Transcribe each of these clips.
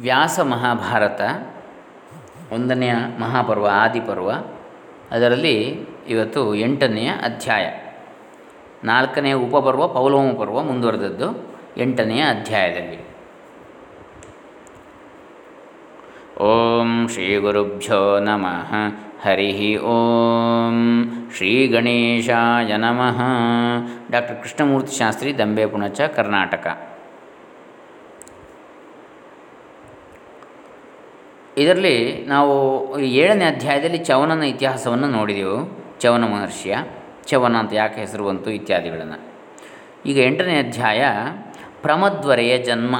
ವ್ಯಾಸ ಮಹಾಭಾರತ ಒಂದನೆಯ ಮಹಾಪರ್ವ, ಆದಿಪರ್ವ. ಅದರಲ್ಲಿ ಇವತ್ತು ಎಂಟನೆಯ ಅಧ್ಯಾಯ. ನಾಲ್ಕನೆಯ ಉಪಪರ್ವ, ಪೌಲೋಮ ಪರ್ವ ಮುಂದುವರೆದದ್ದು ಎಂಟನೆಯ ಅಧ್ಯಾಯದಲ್ಲಿ. ಓಂ ಶ್ರೀ ಗುರುಭ್ಯೋ ನಮಃ. ಹರಿ ಓಂ ಶ್ರೀ ಗಣೇಶಾಯ ನಮಃ. ಡಾಕ್ಟರ್ ಕೃಷ್ಣಮೂರ್ತಿ ಶಾಸ್ತ್ರಿ, ದಂಬೆ ಪುಣಚ, ಕರ್ನಾಟಕ. ಇದರಲ್ಲಿ ನಾವು ಏಳನೇ ಅಧ್ಯಾಯದಲ್ಲಿ ಚವನನ ಇತಿಹಾಸವನ್ನು ನೋಡಿದೆವು. ಚವನ ಮಹರ್ಷಿಯ ಚವನ ಅಂತ ಯಾಕೆ ಹೆಸರು ಬಂತು ಇತ್ಯಾದಿಗಳನ್ನು. ಈಗ ಎಂಟನೇ ಅಧ್ಯಾಯ, ಪ್ರಮದ್ವರೆಯ ಜನ್ಮ.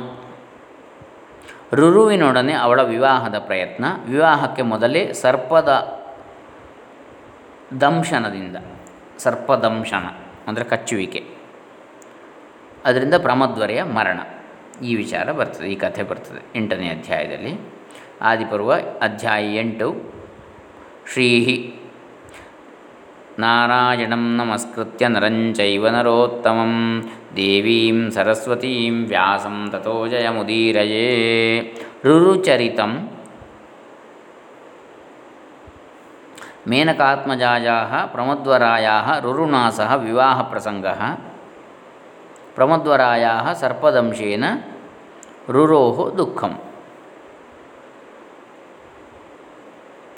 ರುರುವಿನೊಡನೆ ಅವಳ ವಿವಾಹದ ಪ್ರಯತ್ನ. ವಿವಾಹಕ್ಕೆ ಮೊದಲೇ ಸರ್ಪದ ದಂಶನದಿಂದ, ಸರ್ಪದಂಶನ ಅಂದರೆ ಕಚ್ಚುವಿಕೆ. ಅದರಿಂದ ಪ್ರಮದ್ವರೆಯ ಮರಣ. ಈ ವಿಚಾರ ಬರ್ತದೆ, ಈ ಕಥೆ ಬರ್ತದೆ ಎಂಟನೇ ಅಧ್ಯಾಯದಲ್ಲಿ. ಆದಿಪರ್ವ ಅಧ್ಯಾಯ ಎಂಟು. ಶ್ರೀ ನಾರಾಯಣಂ ನಮಸ್ಕೃತ್ಯ ನರಂಚೈವ ನರೋತ್ತಮಂ. ದೇವೀಂ ಸರಸ್ವತೀಂ ವ್ಯಾಸಂ ತಥೋ ಜಯಮುದೀರಯೇ. ರುರುಚರಿತಂ ಪ್ರಮದ್ವರಾಯ ರುರುನಾಸ ವಿವಾಹ ಪ್ರಸಂಗ ಪ್ರಮದ್ವರಾಯ ಸರ್ಪದಂಶೇನ ರುರೋ ದುಃಖಂ.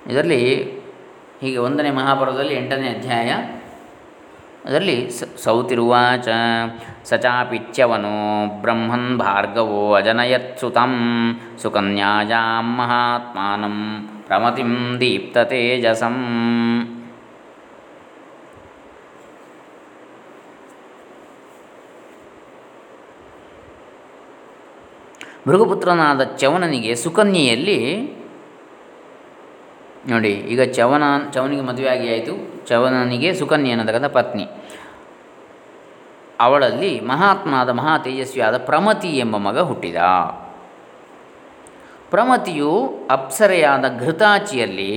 ಇದರಲ್ಲಿ ಹೀಗೆ ಒಂದನೇ ಮಹಾಭಾರತದಲ್ಲಿ ಎಂಟನೇ ಅಧ್ಯಾಯ. ಅದರಲ್ಲಿ ಸೌತಿರುವಾಚ ಸಚಾಪಿಚ್ಯವನೋ ಬ್ರಹ್ಮನ್ ಭಾರ್ಗವೋ ಅಜನಯತ್ಸುತಂ, ಸುಕನ್ಯಾಯಾಂ ಮಹಾತ್ಮಾನಂ, ಪ್ರಮತಿಂ ದೀಪ್ತತೇಜಸಂ ಭೃಗುಪುತ್ರನಾದ ಚವನನಿಗೆ ಸುಕನ್ಯೆಯಲ್ಲಿ ನೋಡಿ, ಈಗ ಚವನ ಚವನಿಗೆ ಮದುವೆಯಾಗಿ ಆಯಿತು. ಚವನನಿಗೆ ಸುಕನ್ಯೆ ಅನ್ನತಕ್ಕಂಥ ಪತ್ನಿ. ಅವಳಲ್ಲಿ ಮಹಾತ್ಮನಾದ ಮಹಾ ತೇಜಸ್ವಿಯಾದ ಪ್ರಮತಿ ಎಂಬ ಮಗ ಹುಟ್ಟಿದ. ಪ್ರಮತಿಯು ಅಪ್ಸರೆಯಾದ ಘೃತಾಚಿಯಲ್ಲಿ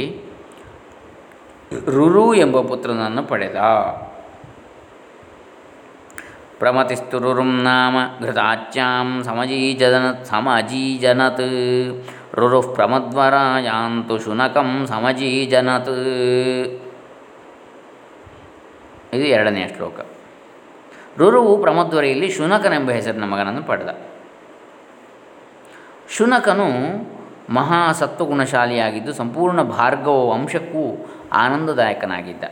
ರುರು ಎಂಬ ಪುತ್ರನನ್ನು ಪಡೆದ. ಪ್ರಮತಿಸ್ತು ರುರುಂ ನಾಮ ಘೃತಾಚ್ಯಾಂ ಸಮಜೀಜನತ್ ಸಮಜೀಜನತ್ ರುರುಃ ಪ್ರಮದ್ವರಾಯಾಂತು ಶುನಕಂ ಸಮಜೀಜನತ್ ಇದು ಎರಡನೆಯ ಶ್ಲೋಕ. ರುರುವು ಪ್ರಮದ್ವರೆಯಲ್ಲಿ ಶುನಕನೆಂಬ ಹೆಸರಿನ ಮಗನನ್ನು ಪಡೆದ. ಶುನಕನು ಮಹಾಸತ್ವಗುಣಶಾಲಿಯಾಗಿದ್ದು ಸಂಪೂರ್ಣ ಭಾರ್ಗವ ವಂಶಕ್ಕೂ ಆನಂದದಾಯಕನಾಗಿದ್ದ.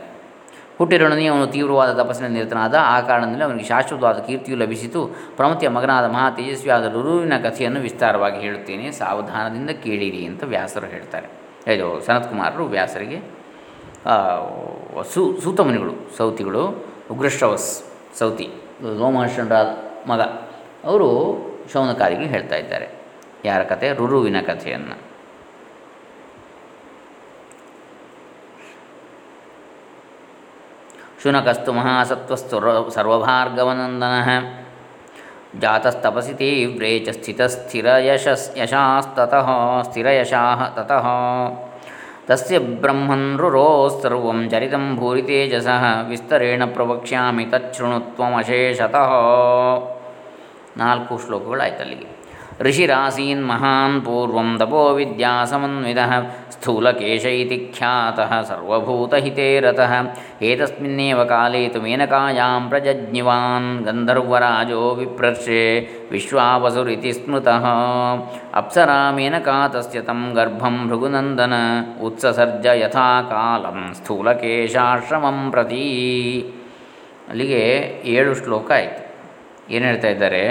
ಹುಟ್ಟಿರೊಡನೆ ಅವನು ತೀವ್ರವಾದ ತಪಸ್ಸಿನ ನಿರತನಾದ ಆ ಕಾರಣದಲ್ಲಿ ಅವನಿಗೆ ಶಾಶ್ವತವಾದ ಕೀರ್ತಿಯು ಲಭಿಸಿತು. ಪ್ರಮತಿಯ ಮಗನಾದ ಮಹಾ ತೇಜಸ್ವಿಯಾದ ರುರುವಿನ ಕಥೆಯನ್ನು ವಿಸ್ತಾರವಾಗಿ ಹೇಳುತ್ತೇನೆ. ಸಾವಧಾನದಿಂದ ಕೇಳಿರಿ ಅಂತ ವ್ಯಾಸರು ಹೇಳ್ತಾರೆ. ಇದು ಸನತ್ಕುಮಾರರು ವ್ಯಾಸರಿಗೆ ಸು, ಸೂತಮುನಿಗಳು, ಸೌತಿಗಳು, ಉಗ್ರಶ್ರವಸ್ ಸೌತಿ ಲೋಮಹರ್ಷಣರ ಮಗ, ಅವರು ಶೌನಕಾದಿಗಳು ಹೇಳ್ತಾ ಇದ್ದಾರೆ. ಯಾರ ಕಥೆ ರುರುವಿನ ಕಥೆಯನ್ನು. ಶುನಕಸ್ತು ಮಹಾಸತ್ವಸ್ತು ಸರ್ವಭಾರ್ಗವನಂದನ ಜಾತಸ್ತಪಸಿ ತೀವ್ರೇ ಚ ಸ್ಥಿತಸ್ಥಿರಯಶಸ್ ಯಶಾಸ್ತತಃ ಸ್ಥಿರಯಶಾಃ ತತಃ ತಸ್ಯ ಬ್ರಹ್ಮನ್ರುರೋಸ್ಸರ್ವಂ ಚರಿತಂ ಭೂರಿತೇಜಸಃ ವಿಸ್ತರೇಣ ಪ್ರವಕ್ಷ್ಯಾಮಿ ತಚ್ಛೃಣುತ್ವಮಶೇಷತಃ ನಾಲ್ಕು ಶ್ಲೋಕಗಳಾಯ್ತು ಅಲ್ಲಿಗೆ. ಋಷಿರಾಸೀನ್ ಮಹಾನ್ ಪೂರ್ವಂ ತಪೋ ವಿದ್ಯಾಸಮನ್ವಿತಃ ಸ್ಥೂಲಕೇಶ ಇತಿ ಖ್ಯಾತಃ ಸರ್ವಭೂತಹಿತೇ ರತಃ ಏತಸ್ಮಿನ್ನೇವ ಕಾಲೇ ತು ಮೇನಕಾಯಾಂ ಪ್ರಜಜ್ಞಿವಾನ್ ಗಂಧರ್ವರಾಜೋ ವಿಪ್ರರ್ಷೆ ವಿಶ್ವಾವಸುರಿತಿ ಸ್ಮೃತಃ ಅಪ್ಸರಾ ಮೇನಕಾ ತಸ್ಯ ತಂ ಗರ್ಭಂ ಭೃಗುನಂದನ ಉತ್ಸಸರ್ಜ ಯಥಾ ಕಾಲಂ ಸ್ಥೂಲಕೇಶಾಶ್ರಮಂ ಪ್ರತಿ ಅಲ್ಲಿಗೆ ಏಳು ಶ್ಲೋಕ ಆಯಿತು ಏನು ಹೇಳ್ತಾ ಇದ್ದಾರೆ?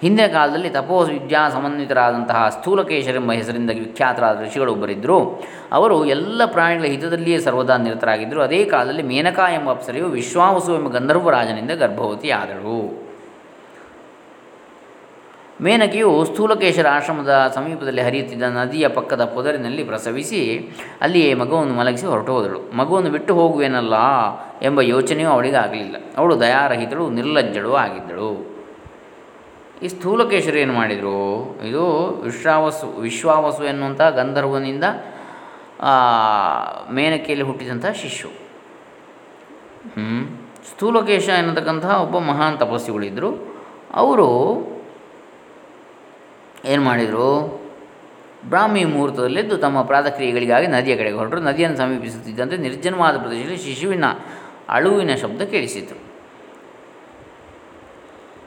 ಹಿಂದಿನ ಕಾಲದಲ್ಲಿ ತಪೋ ವಿದ್ಯಾ ಸಮನ್ವಿತರಾದಂತಹ ಸ್ಥೂಲಕೇಶರೆಂಬ ಹೆಸರಿಂದ ವಿಖ್ಯಾತರಾದ ಋಷಿಗಳೊಬ್ಬರಿದ್ದರು ಅವರು ಎಲ್ಲ ಪ್ರಾಣಿಗಳ ಹಿತದಲ್ಲಿಯೇ ಸರ್ವದಾ ನಿರತರಾಗಿದ್ದರು. ಅದೇ ಕಾಲದಲ್ಲಿ ಮೇನಕಾ ಎಂಬ ಅಪ್ಸರೆಯು ವಿಶ್ವಾವಸು ಎಂಬ ಗಂಧರ್ವರಾಜನಿಂದ ಗರ್ಭವತಿಯಾದಳು. ಮೇನಕೆಯು ಸ್ಥೂಲಕೇಶರ ಆಶ್ರಮದ ಸಮೀಪದಲ್ಲಿ ಹರಿಯುತ್ತಿದ್ದ ನದಿಯ ಪಕ್ಕದ ಪೊದರಿನಲ್ಲಿ ಪ್ರಸವಿಸಿ ಅಲ್ಲಿಯೇ ಮಗುವನ್ನು ಮಲಗಿಸಿ ಹೊರಟು ಹೋದಳು. ಮಗುವನ್ನು ಬಿಟ್ಟು ಹೋಗುವೇನಲ್ಲ ಎಂಬ ಯೋಚನೆಯೂ ಅವಳಿಗೆ ಆಗಲಿಲ್ಲ ಅವಳು ದಯಾರಹಿತಳು, ನಿರ್ಲಜ್ಜಳು ಆಗಿದ್ದಳು. ಈ ಸ್ಥೂಲಕೇಶರು ಏನು ಮಾಡಿದರು? ಇದು ವಿಶ್ವಾವಸು ವಿಶ್ವಾವಸು ಎನ್ನುವಂಥ ಗಂಧರ್ವನಿಂದ ಮೇನಕೆಯಲ್ಲಿ ಹುಟ್ಟಿದಂಥ ಶಿಶು. ಸ್ಥೂಲಕೇಶ ಎನ್ನತಕ್ಕಂತಹ ಒಬ್ಬ ಮಹಾನ್ ತಪಸ್ವಿಗಳಿದ್ದರು ಅವರು ಏನು ಮಾಡಿದರು? ಬ್ರಾಹ್ಮಿ ಮುಹೂರ್ತದಲ್ಲಿದ್ದು ತಮ್ಮ ಪ್ರಾದಕ್ರಿಯೆಗಳಿಗಾಗಿ ನದಿಯ ಕಡೆಗೆ ಹೊರಟರು. ನದಿಯನ್ನು ಸಮೀಪಿಸುತ್ತಿದ್ದಂತೆ ನಿರ್ಜನವಾದ ಪ್ರದೇಶದಲ್ಲಿ ಶಿಶುವಿನ ಅಳುವಿನ ಶಬ್ದ ಕೇಳಿಸಿತು.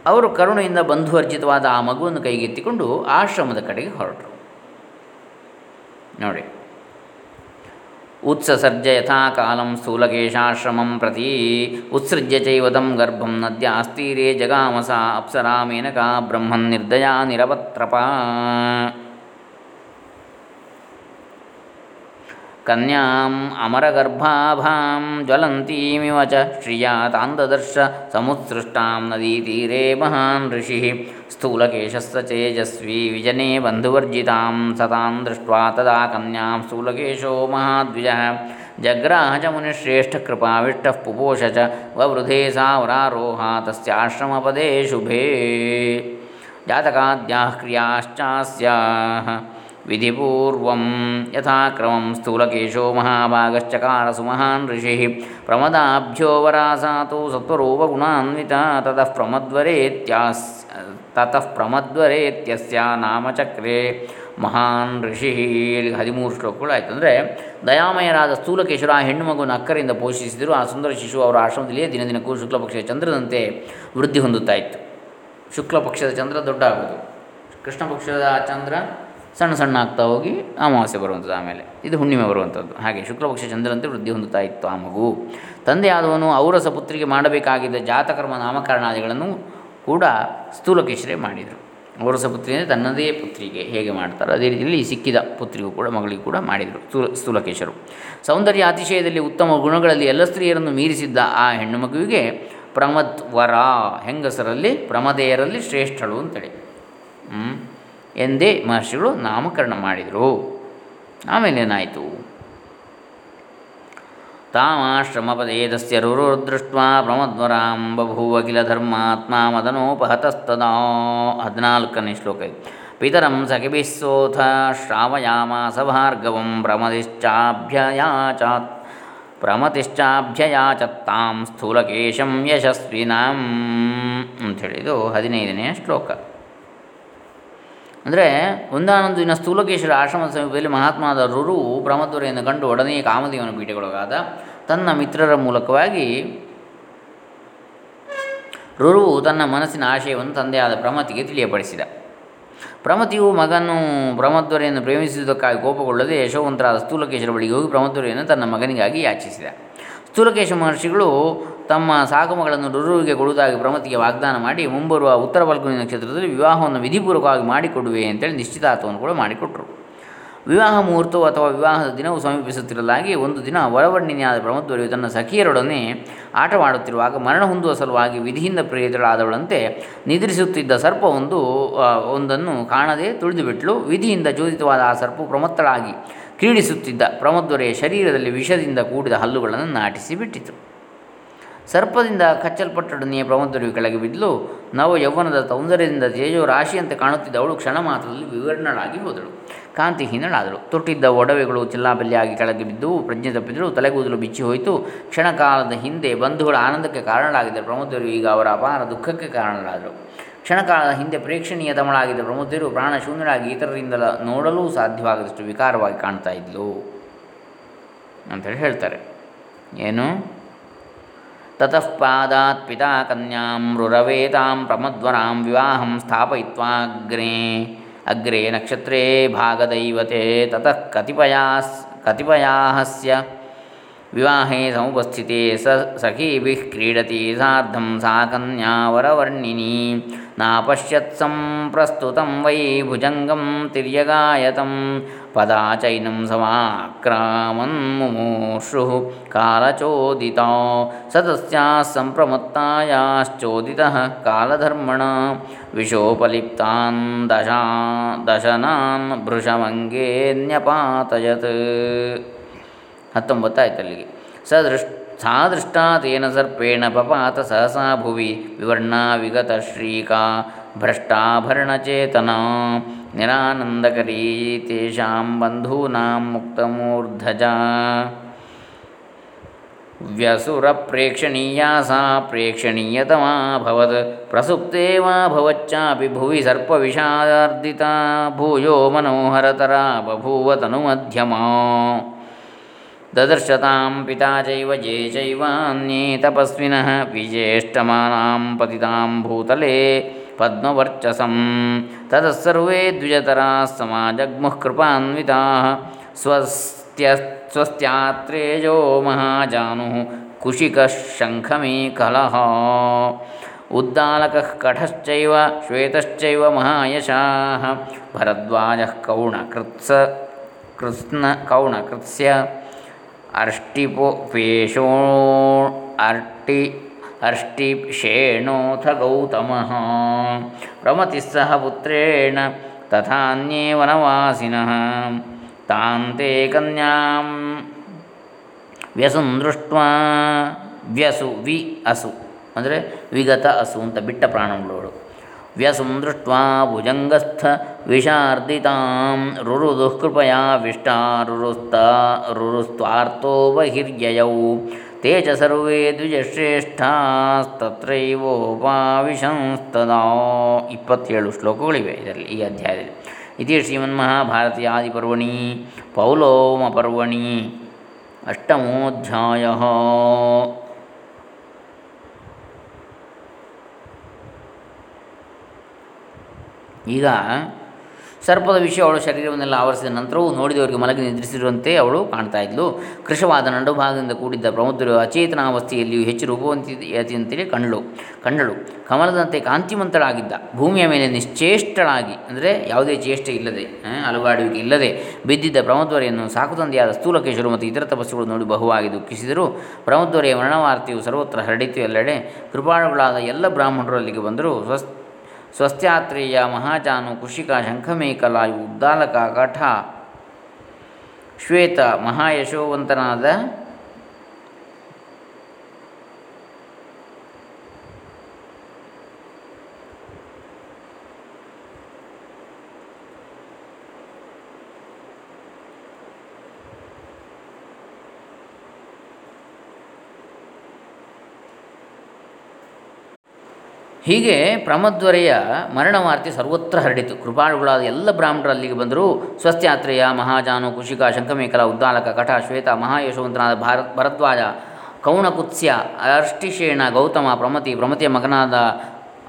ಅವರು ಕರುಣೆಯಿಂದ ಬಂಧು ಬಂಧುವರ್ಜಿತವಾದ ಆ ಮಗುವನ್ನು ಕೈಗೆತ್ತಿಕೊಂಡು ಆಶ್ರಮದ ಕಡೆಗೆ ಹೊರಟರು. ನೋಡಿ. ಉತ್ಸಸರ್ಜ ಯಥಾಕಾಲಂ ಸ್ಥೂಲಕೇಶಾಶ್ರಮಂ ಪ್ರತಿ ಉತ್ಸೃಜ್ಯ ಚೈವದಂ ಗರ್ಭಂ ನದ್ಯಾಸ್ತೀರೇ ಜಗಾಮಸ ಅಪ್ಸರಾ ಮೇನಕಾ ಬ್ರಹ್ಮನ್ ನಿರ್ದಯಾ ನಿರವತ್ರಪ. कन्याम् अमरगर्भाभां ज्वलन्तीमिव च श्रिया तां समुत्सृष्टां नदीतीरे महान् ऋषिः स्थूलकेशस्य तेजस्वी विजने बन्धुवर्जितां सतां दृष्ट्वा तदा कन्यां स्थूलकेशो महाद्विजः जग्राह च मुनिश्रेष्ठकृपाविष्टः पुपोष च ववृधे सावरारोहा तस्याश्रमपदे शुभे। जातकाद्याः क्रियाश्चास्याः ವಿಧಿಪೂರ್ವಂ ಯಥಾಕ್ರಮಂ ಸ್ಥೂಲಕೇಶೋ महाभागश्चकारसु ಸುಮಹಾನ್ ಋಷಿ प्रमदाभ्यो वरासातु ತತಃ ततः ತತಃ ततः प्रमद्वरेत्यस्य ಮಹಾನ್ ಋಷಿ ಹದಿಮೂರು ಶ್ಲೋಕಗಳು ಆಯಿತು. ಅಂದರೆ ದಯಾಮಯರಾದ ಸ್ಥೂಲಕೇಶ್ವರ ಹೆಣ್ಣು ಮಗುವನ್ನು ಅಕ್ಕರಿಂದ ಪೋಷಿಸಿದರು ಆ ಸುಂದರ ಶಿಶು ಅವರ ಆಶ್ರಮದಲ್ಲಿಯೇ ದಿನದಿನಕ್ಕೂ ಶುಕ್ಲಪಕ್ಷದ ಚಂದ್ರದಂತೆ ವೃದ್ಧಿ ಹೊಂದುತ್ತಾ ಇತ್ತು. ಶುಕ್ಲಪಕ್ಷದ ಚಂದ್ರ ದೊಡ್ಡ ಆಗೋದು ಕೃಷ್ಣ ಚಂದ್ರ ಸಣ್ಣ ಸಣ್ಣ ಆಗ್ತಾ ಹೋಗಿ ಅಮಾವಾಸ್ಯೆ ಬರುವಂಥದ್ದು ಆಮೇಲೆ. ಇದು ಹುಣ್ಣಿಮೆ ಬರುವಂಥದ್ದು. ಹಾಗೆ ಶುಕ್ಲಪಕ್ಷ ಚಂದ್ರನಂತೆ ವೃದ್ಧಿ ಹೊಂದುತ್ತಾ ಇತ್ತು ಆ ಮಗು. ತಂದೆಯಾದವನು ಔರಸ ಪುತ್ರಿಗೆ ಮಾಡಬೇಕಾಗಿದ್ದ ಜಾತಕರ್ಮ ನಾಮಕರಣಾದಿಗಳನ್ನು ಕೂಡ ಸ್ಥೂಲಕೇಶರೇ ಮಾಡಿದರು. ಔರಸ ಪುತ್ರಿ ಅಂದರೆ ತನ್ನದೇ ಪುತ್ರಿಗೆ ಹೇಗೆ ಮಾಡ್ತಾರೋ ಅದೇ ರೀತಿಯಲ್ಲಿ ಸಿಕ್ಕಿದ ಪುತ್ರಿಗೂ ಕೂಡ, ಮಗಳಿಗೂ ಕೂಡ ಮಾಡಿದರು ಸ್ಥೂಲ, ಸ್ಥೂಲಕೇಶರು. ಸೌಂದರ್ಯ ಅತಿಶಯದಲ್ಲಿ ಉತ್ತಮ ಗುಣಗಳಲ್ಲಿ ಎಲ್ಲ ಸ್ತ್ರೀಯರನ್ನು ಮೀರಿಸಿದ್ದ ಆ ಹೆಣ್ಣು ಮಗುವಿಗೆ ಪ್ರಮದ್ವರ ಹೆಂಗಸರಲ್ಲಿ ಪ್ರಮದೆಯರಲ್ಲಿ ಶ್ರೇಷ್ಠಳು ಅಂತೇಳಿ. ಹ್ಞೂ ಎಂದೇ ಮಹರ್ಷಿಗಳು ನಾಮಕರಣ ಮಾಡಿದರು. ಆಮೇಲೇನಾಯಿತು? ತಾಮಾಶ್ರಮಪದೇದಸ್ಯ ರುರುದೃಷ್ಟ್ವಾ ಪ್ರಮದ್ವರಾಂ ಬಭೂವ ಕಿಲ ಧರ್ಮಾತ್ಮ ಮದನೋಪಹತಸ್ತದಾ. ಹದಿನಾಲ್ಕನೇ ಶ್ಲೋಕ ಪಿತರಂ ಸಖಿಭಿಸ್ಸೋಥ ಶ್ರಾವಯಾಮಾಸ ಭಾರ್ಗವಂ ಪ್ರಮದಿಶ್ಚಾಭ್ಯಯಾಚಾತ್ ಪ್ರಮತಿಶ್ಚಾಭ್ಯಯಾಚತ್ತಾಂ ಸ್ಥೂಲಕೇಶಂ ಯಶಸ್ವಿನಾಂ. ಅಂಥೇಳಿದು ಹದಿನೈದನೇ ಶ್ಲೋಕ. ಅಂದರೆ ಒಂದಾನೊಂದು ಸ್ಥೂಲಕೇಶ್ವರ ಆಶ್ರಮದ ಸಮೀಪದಲ್ಲಿ ಮಹಾತ್ಮಾದ ರುರು ಬ್ರಹ್ಮದ್ವರೆಯನ್ನು ಕಂಡು ಒಡನೆಯೇ ಕಾಮದೇವನ ಪೀಠೆಗೊಳಗಾದ ತನ್ನ ಮಿತ್ರರ ಮೂಲಕವಾಗಿ ರುರು ತನ್ನ ಮನಸ್ಸಿನ ಆಶಯವನ್ನು ತಂದೆಯಾದ ಪ್ರಮತಿಗೆ ತಿಳಿಯಪಡಿಸಿದ. ಪ್ರಮತಿಯು ಮಗನು ಬ್ರಹ್ಮದ್ವರೆಯನ್ನು ಪ್ರೇಮಿಸುವುದಕ್ಕಾಗಿ ಕೋಪಗೊಳ್ಳದೆ ಯಶೋವಂತರಾದ ಸ್ಥೂಲಕೇಶ್ವರ ಬಳಿಗೆ ಹೋಗಿ ತನ್ನ ಮಗನಿಗಾಗಿ ಯಾಚಿಸಿದ. ಸ್ಥೂಲಕೇಶ ಮಹರ್ಷಿಗಳು ತಮ್ಮ ಸಾಗಮಗಳನ್ನು ರುರುವಿಗೆ ಕೊಡುವುದಾಗಿ ಪ್ರಮತಿಗೆ ವಾಗ್ದಾನ ಮಾಡಿ ಮುಂಬರುವ ಉತ್ತರ ಬಾಲ್ಕನಿ ನಕ್ಷತ್ರದಲ್ಲಿ ವಿವಾಹವನ್ನು ವಿಧಿಪೂರ್ವಕವಾಗಿ ಮಾಡಿಕೊಡುವೆ ಅಂತೇಳಿ ನಿಶ್ಚಿತಾರ್ಥವನ್ನು ಕೂಡ ಮಾಡಿಕೊಟ್ಟರು ವಿವಾಹ ಮುಹೂರ್ತವು ಅಥವಾ ವಿವಾಹದ ದಿನವು ಸಮೀಪಿಸುತ್ತಿರಲಾಗಿ ಒಂದು ದಿನ ವರವರ್ಣಿನಿಯಾದ ಪ್ರಮದ್ವರಿಯು ತನ್ನ ಸಖಿಯರೊಡನೆ ಆಟವಾಡುತ್ತಿರುವಾಗ ಮರಣ ಹೊಂದುವ ಸಲುವಾಗಿ ವಿಧಿಯಿಂದ ಪ್ರೇರಿತಳಾದವಳಂತೆ ನಿದ್ರಿಸುತ್ತಿದ್ದ ಸರ್ಪ ಒಂದು ಒಂದನ್ನು ಕಾಣದೆ ತುಳಿದುಬಿಟ್ಲು. ವಿಧಿಯಿಂದ ಚೋದಿತವಾದ ಆ ಸರ್ಪು ಪ್ರಮತ್ತಳಾಗಿ ಕ್ರೀಡಿಸುತ್ತಿದ್ದ ಪ್ರಮೋದ್ವರೆಯ ಶರೀರದಲ್ಲಿ ವಿಷದಿಂದ ಕೂಡಿದ ಹಲ್ಲುಗಳನ್ನು ನಾಟಿಸಿ ಬಿಟ್ಟಿತು. ಸರ್ಪದಿಂದ ಕಚ್ಚಲ್ಪಟ್ಟಡನೆಯ ಪ್ರಮೋದ್ವರಿಯು ಕೆಳಗೆ ಬಿದ್ದಲು ನವ ಯೌವನದ ಸೌಂದರ್ಯದಿಂದ ತೇಜೋ ರಾಶಿಯಂತೆ ಕಾಣುತ್ತಿದ್ದ ಅವಳು ಕ್ಷಣ ಮಾತ್ರದಲ್ಲಿ ವಿವರ್ಣಳಾಗಿ ಹೋದಳು. ಕಾಂತಿಹೀನಳಾದಳು. ತೊಟ್ಟಿದ್ದ ಒಡವೆಗಳು ಚಿಲ್ಲಾಬಲ್ಲಿಯಾಗಿ ಕೆಳಗೆ ಬಿದ್ದು ಪ್ರಜ್ಞೆ ತಪ್ಪಿದ್ದರು ತಲೆಗೂದಲು ಬಿಚ್ಚಿ ಹೋಯಿತು. ಕ್ಷಣಕಾಲದ ಹಿಂದೆ ಬಂಧುಗಳ ಆನಂದಕ್ಕೆ ಕಾರಣರಾಗಿದ್ದ ಪ್ರಮೋದ್ವರು ಈಗ ಅವರ ಅಪಾರ ದುಃಖಕ್ಕೆ ಕಾರಣರಾದರು. ಕ್ಷಣಕಾಲ ಹಿಂದೆ ಪ್ರೇಕ್ಷಣೀಯ ತಮಳಾಗಿದ್ದ ಪ್ರಮುಖರು ಪ್ರಾಣಶೂನ್ಯರಾಗಿ ಇತರರಿಂದ ನೋಡಲೂ ಸಾಧ್ಯವಾಗದಷ್ಟು ವಿಕಾರವಾಗಿ ಕಾಣ್ತಾ ಇದ್ಲು ಅಂತೇಳಿ ಹೇಳ್ತಾರೆ. ಏನು? ತತಃ ಪಾದಾತ್ ಪಿತಾ ಕನ್ಯಾಂ ರುರವೇತಾಂ ಪ್ರಮದ್ವರಾಂ ವಿವಾಹಂ ಸ್ಥಾಪಯಿತ್ವಾಗ್ನೇ ಅಗ್ರೇ ನಕ್ಷತ್ರೇ ಭಾಗದೈವತೆ ತತಃ ಕತಿಪಯಾಸ್ ಕತಿಪಯಾಹಸ್ಯ विवाहे समुपस्थिते स सखीभिः क्रीडति सार्धं सा कन्या वरवर्णिनी। नापश्यत्संप्रस्तुतं वै भुजङ्गं तिर्यगायतं। पदाचैनं समाक्रामन् मुमूषुः कालचोदिता। स तस्याः सम्प्रमत्तायाश्चोदितः कालधर्मणा। विशोपलिप्तान् दशा दशनान् भृशमङ्गेऽन्यपातयत्। ಹತ್ತೊಂಬತ್ತಾಯ್ತಲ್ಲಿಗೆ ಸ ದೃಶ್ ಸಾ ದೃಷ್ಟಾತೇನ ಸರ್ಪೇಣ ಪಪಾತ ಸಹಸಾ ಭುವಿ ವಿವರ್ಣಾ ವಿಗತ ಶ್ರೀಕಾ ಭ್ರಷ್ಟಾಭರಣಚೇತನಾ ನಿರಾನಂದಕರೀ ತೇಷಾಂ ಬಂಧೂನಾಂ ಮುಕ್ತಮೂರ್ಧಜಾ ವ್ಯಸುರಪ್ರೇಕ್ಷಣೀಯಾ ಸಾ ಪ್ರೇಕ್ಷಣೀಯತಮಾ ಭವತ್ ಪ್ರಸುಪ್ತೇ ವಾ ಭವಚ್ಚಾಪಿ ಭುವಿ ಸರ್ಪವಿಷಾದಾರ್ದಿತಾ ಭೂಯೋ ಮನೋಹರತರಾ ಬಭೂವ ತನುಮಧ್ಯಮಾ ददर्शतां पिता चैव ये चैवान्ये तपस्विनः विजेष्टमानां पतितां भूतले पद्मवर्चसं। ततः सर्वे द्विजतराः समाजग्मुः कृपान्विताः। स्वस्त्य स्वस्त्यात्रेयो महाजानुः कुशिकः शङ्खमेकलः उद्दालकः कठश्चैव, श्वेतश्चैव महायशाः। भरद्वाजः कौणकृत्स, कृत्स्न, कौणकृत्स्य ಅರ್ಷ್ಟಿಪೋಪೇಶೋ ಅರ್ಟಿ ಅರ್ಷ್ಟಿಷೇಣೋಥ ಗೌತಮಃ ರಮತಿ ಸಹ ಪುತ್ರೇಣ ತಥಾನ್ಯೇ ವನವಾಸಿನಃ ತಾಂತೆ ಕನ್ಯಾಂ ವ್ಯಸುಂ ದೃಷ್ಟ ವ್ಯಸು ವಿ ಅಸು ಅಂದರೆ ವಿಗತ ಅಸು ಅಂತ ಬಿಟ್ಟ ಪ್ರಾಣಗಳೋಳು ವ್ಯಸುಂ ದೃಷ್ಟ್ವಾ ಭುಜಂಗಸ್ಥ ವಿಷಾರ್ದಿತಾಂ ರುರುದುಃ ಕೃಪಯಾ ವಿಷ್ಟಾ ರುರುಸ್ತಾ ರುರುಸ್ತ್ವಾರ್ತೋ ಬಹಿರ್ಯಯೌ ತೇ ಚ ಸರ್ವೇ ದ್ವಿಜಶ್ರೇಷ್ಠಾಸ್ತತ್ರೈವೋಪಾವಿಶಂಸ್ತದಾ. ಇಪ್ಪತ್ತೇಳು ಶ್ಲೋಕಗಳಿವೆ ಇದರಲ್ಲಿ ಈ ಅಧ್ಯಾಯದಲ್ಲಿ. ಇತಿ ಶ್ರೀಮನ್ಮಹಾಭಾರತೀಯ ಆದಿಪರ್ವಣಿ ಪೌಲೋಮ ಪರ್ವಣಿ ಅಷ್ಟಮೋಧ್ಯಾಯ. ಈಗ ಸರ್ಪದ ವಿಷಯ ಅವಳು ಶರೀರವನ್ನೆಲ್ಲ ಆವರಿಸಿದ ನಂತರವೂ ನೋಡಿದವರಿಗೆ ಮಲಗಿ ನಿದ್ರಿಸಿರುವಂತೆ ಅವಳು ಕಾಣ್ತಾ ಇದ್ಲು. ಕೃಶವಾದ ನಡುಭಾಗದಿಂದ ಕೂಡಿದ್ದ ಪ್ರಮುದ್ಧರು ಅಚೇತನಾವಸ್ಥೆಯಲ್ಲಿಯೂ ಹೆಚ್ಚು ರೂಪವಂತಿಯಂತೆಯೇ ಕಂಡಳು. ಕಂಡಳು. ಕಮಲದಂತೆ ಕಾಂತಿಮಂತಳಾಗಿದ್ದ. ಭೂಮಿಯ ಮೇಲೆ ನಿಶ್ಚೇಷ್ಟಳಾಗಿ, ಅಂದರೆ ಯಾವುದೇ ಚೇಷ್ಟೆ ಇಲ್ಲದೆ ಅಲುಗಾಡುವಿಕೆ ಇಲ್ಲದೆ ಬಿದ್ದಿದ್ದ ಪ್ರಮದ್ವರೆಯನ್ನು ಸಾಕುತಂದೆಯಾದ ಸ್ಥೂಲಕೇಶರು ಮತ್ತು ಇತರ ತಪಸ್ಸುಗಳು ನೋಡಿ ಬಹುವಾಗಿ ದುಃಖಿಸಿದರು. ಪ್ರಮದ್ವರೆಯ ಮರಣವಾರ್ತೆಯು ಸರ್ವತ್ರ ಹರಡಿತು. ಎಲ್ಲೆಡೆ ಕೃಪಾಳುಗಳಾದ ಎಲ್ಲ ಬ್ರಾಹ್ಮಣರು ಅಲ್ಲಿಗೆ ಬಂದರು. ಸ್ವಸ್ ಸ್ವಸ್ತ್ಯಾತ್ರೇಯ ಮಹಾಜಾನು ಕುಶಿಕ ಶಂಖಮೇಕಲಾಯು ಉದ್ದಾಲಕ ಕಠ ಶ್ವೇತ ಮಹಾಯಶೋವಂತನಾದ ಹೀಗೆ ಪ್ರಮದ್ವರೆಯ ಮರಣವಾರ್ತೆ ಸರ್ವತ್ರ ಹರಡಿತು. ಕೃಪಾಳುಗಳಾದ ಎಲ್ಲ ಬ್ರಾಹ್ಮಣರು ಅಲ್ಲಿಗೆ ಬಂದರು. ಸ್ವಸ್ತ್ಯಾತ್ರೇಯ, ಮಹಾಜಾನು, ಕುಶಿಕ, ಶಂಖಮೇಖಲ, ಉದ್ದಾಲಕ ಕಠ ಶ್ವೇತ, ಮಹಾಯಶವಂತನಾದ ಭಾರತ್, ಭರದ್ವಾಜ, ಕೌಣಕುತ್ಸ್ಯ ಅರ್ಷ್ಟಿಶೇಣ ಗೌತಮ, ಪ್ರಮತಿ, ಪ್ರಮತಿಯ ಮಗನಾದ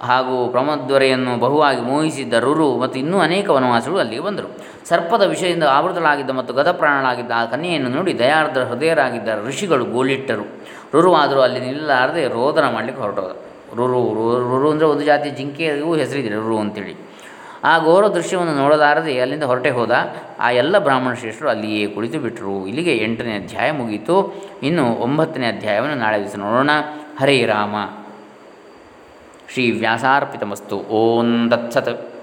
ಹಾಗೂ ಪ್ರಮದ್ವರೆಯನ್ನು ಬಹುವಾಗಿ ಮೋಹಿಸಿದ್ದ ರುರು ಮತ್ತು ಇನ್ನೂ ಅನೇಕ ವನವಾಸಿಗಳು ಅಲ್ಲಿಗೆ ಬಂದರು. ಸರ್ಪದ ವಿಷಯದಿಂದ ಆವೃತಳಾಗಿದ್ದ ಮತ್ತು ಗದಪ್ರಾಣಳಾಗಿದ್ದ ಆ ಕನ್ಯೆಯನ್ನು ನೋಡಿ ದಯಾರ್ಧ ಹೃದಯರಾಗಿದ್ದ ಋಷಿಗಳು ಗೋಲಿಟ್ಟರು. ರುರುವಾದರೂ ಅಲ್ಲಿ ನಿಲ್ಲಲಾರದೆ ರೋದನ ಮಾಡಲಿಕ್ಕೆ ಹೊರಟೋದ ರುರು ರುರು ಅಂದರೆ ಒಂದು ಜಾತಿ ಜಿಂಕೆಗೂ ಹೆಸರಿದೆ ರುರು ಅಂತೇಳಿ. ಆ ಘೋರ ದೃಶ್ಯವನ್ನು ನೋಡಲಾರದೆ ಅಲ್ಲಿಂದ ಹೊರಟೆ ಹೋದ ಆ ಎಲ್ಲ ಬ್ರಾಹ್ಮಣ ಶ್ರೇಷ್ಠರು ಅಲ್ಲಿಯೇ ಕುಳಿತು ಬಿಟ್ಟರು ಇಲ್ಲಿಗೆ ಎಂಟನೇ ಅಧ್ಯಾಯ ಮುಗೀತು. ಇನ್ನು ಒಂಬತ್ತನೇ ಅಧ್ಯಾಯವನ್ನು ನಾಳೆ ದಿವಸ ನೋಡೋಣ. ಹರೇ ರಾಮ. ಶ್ರೀ ವ್ಯಾಸಾರ್ಪಿತಮಸ್ತು. ಓಂ ತತ್ಸತ್.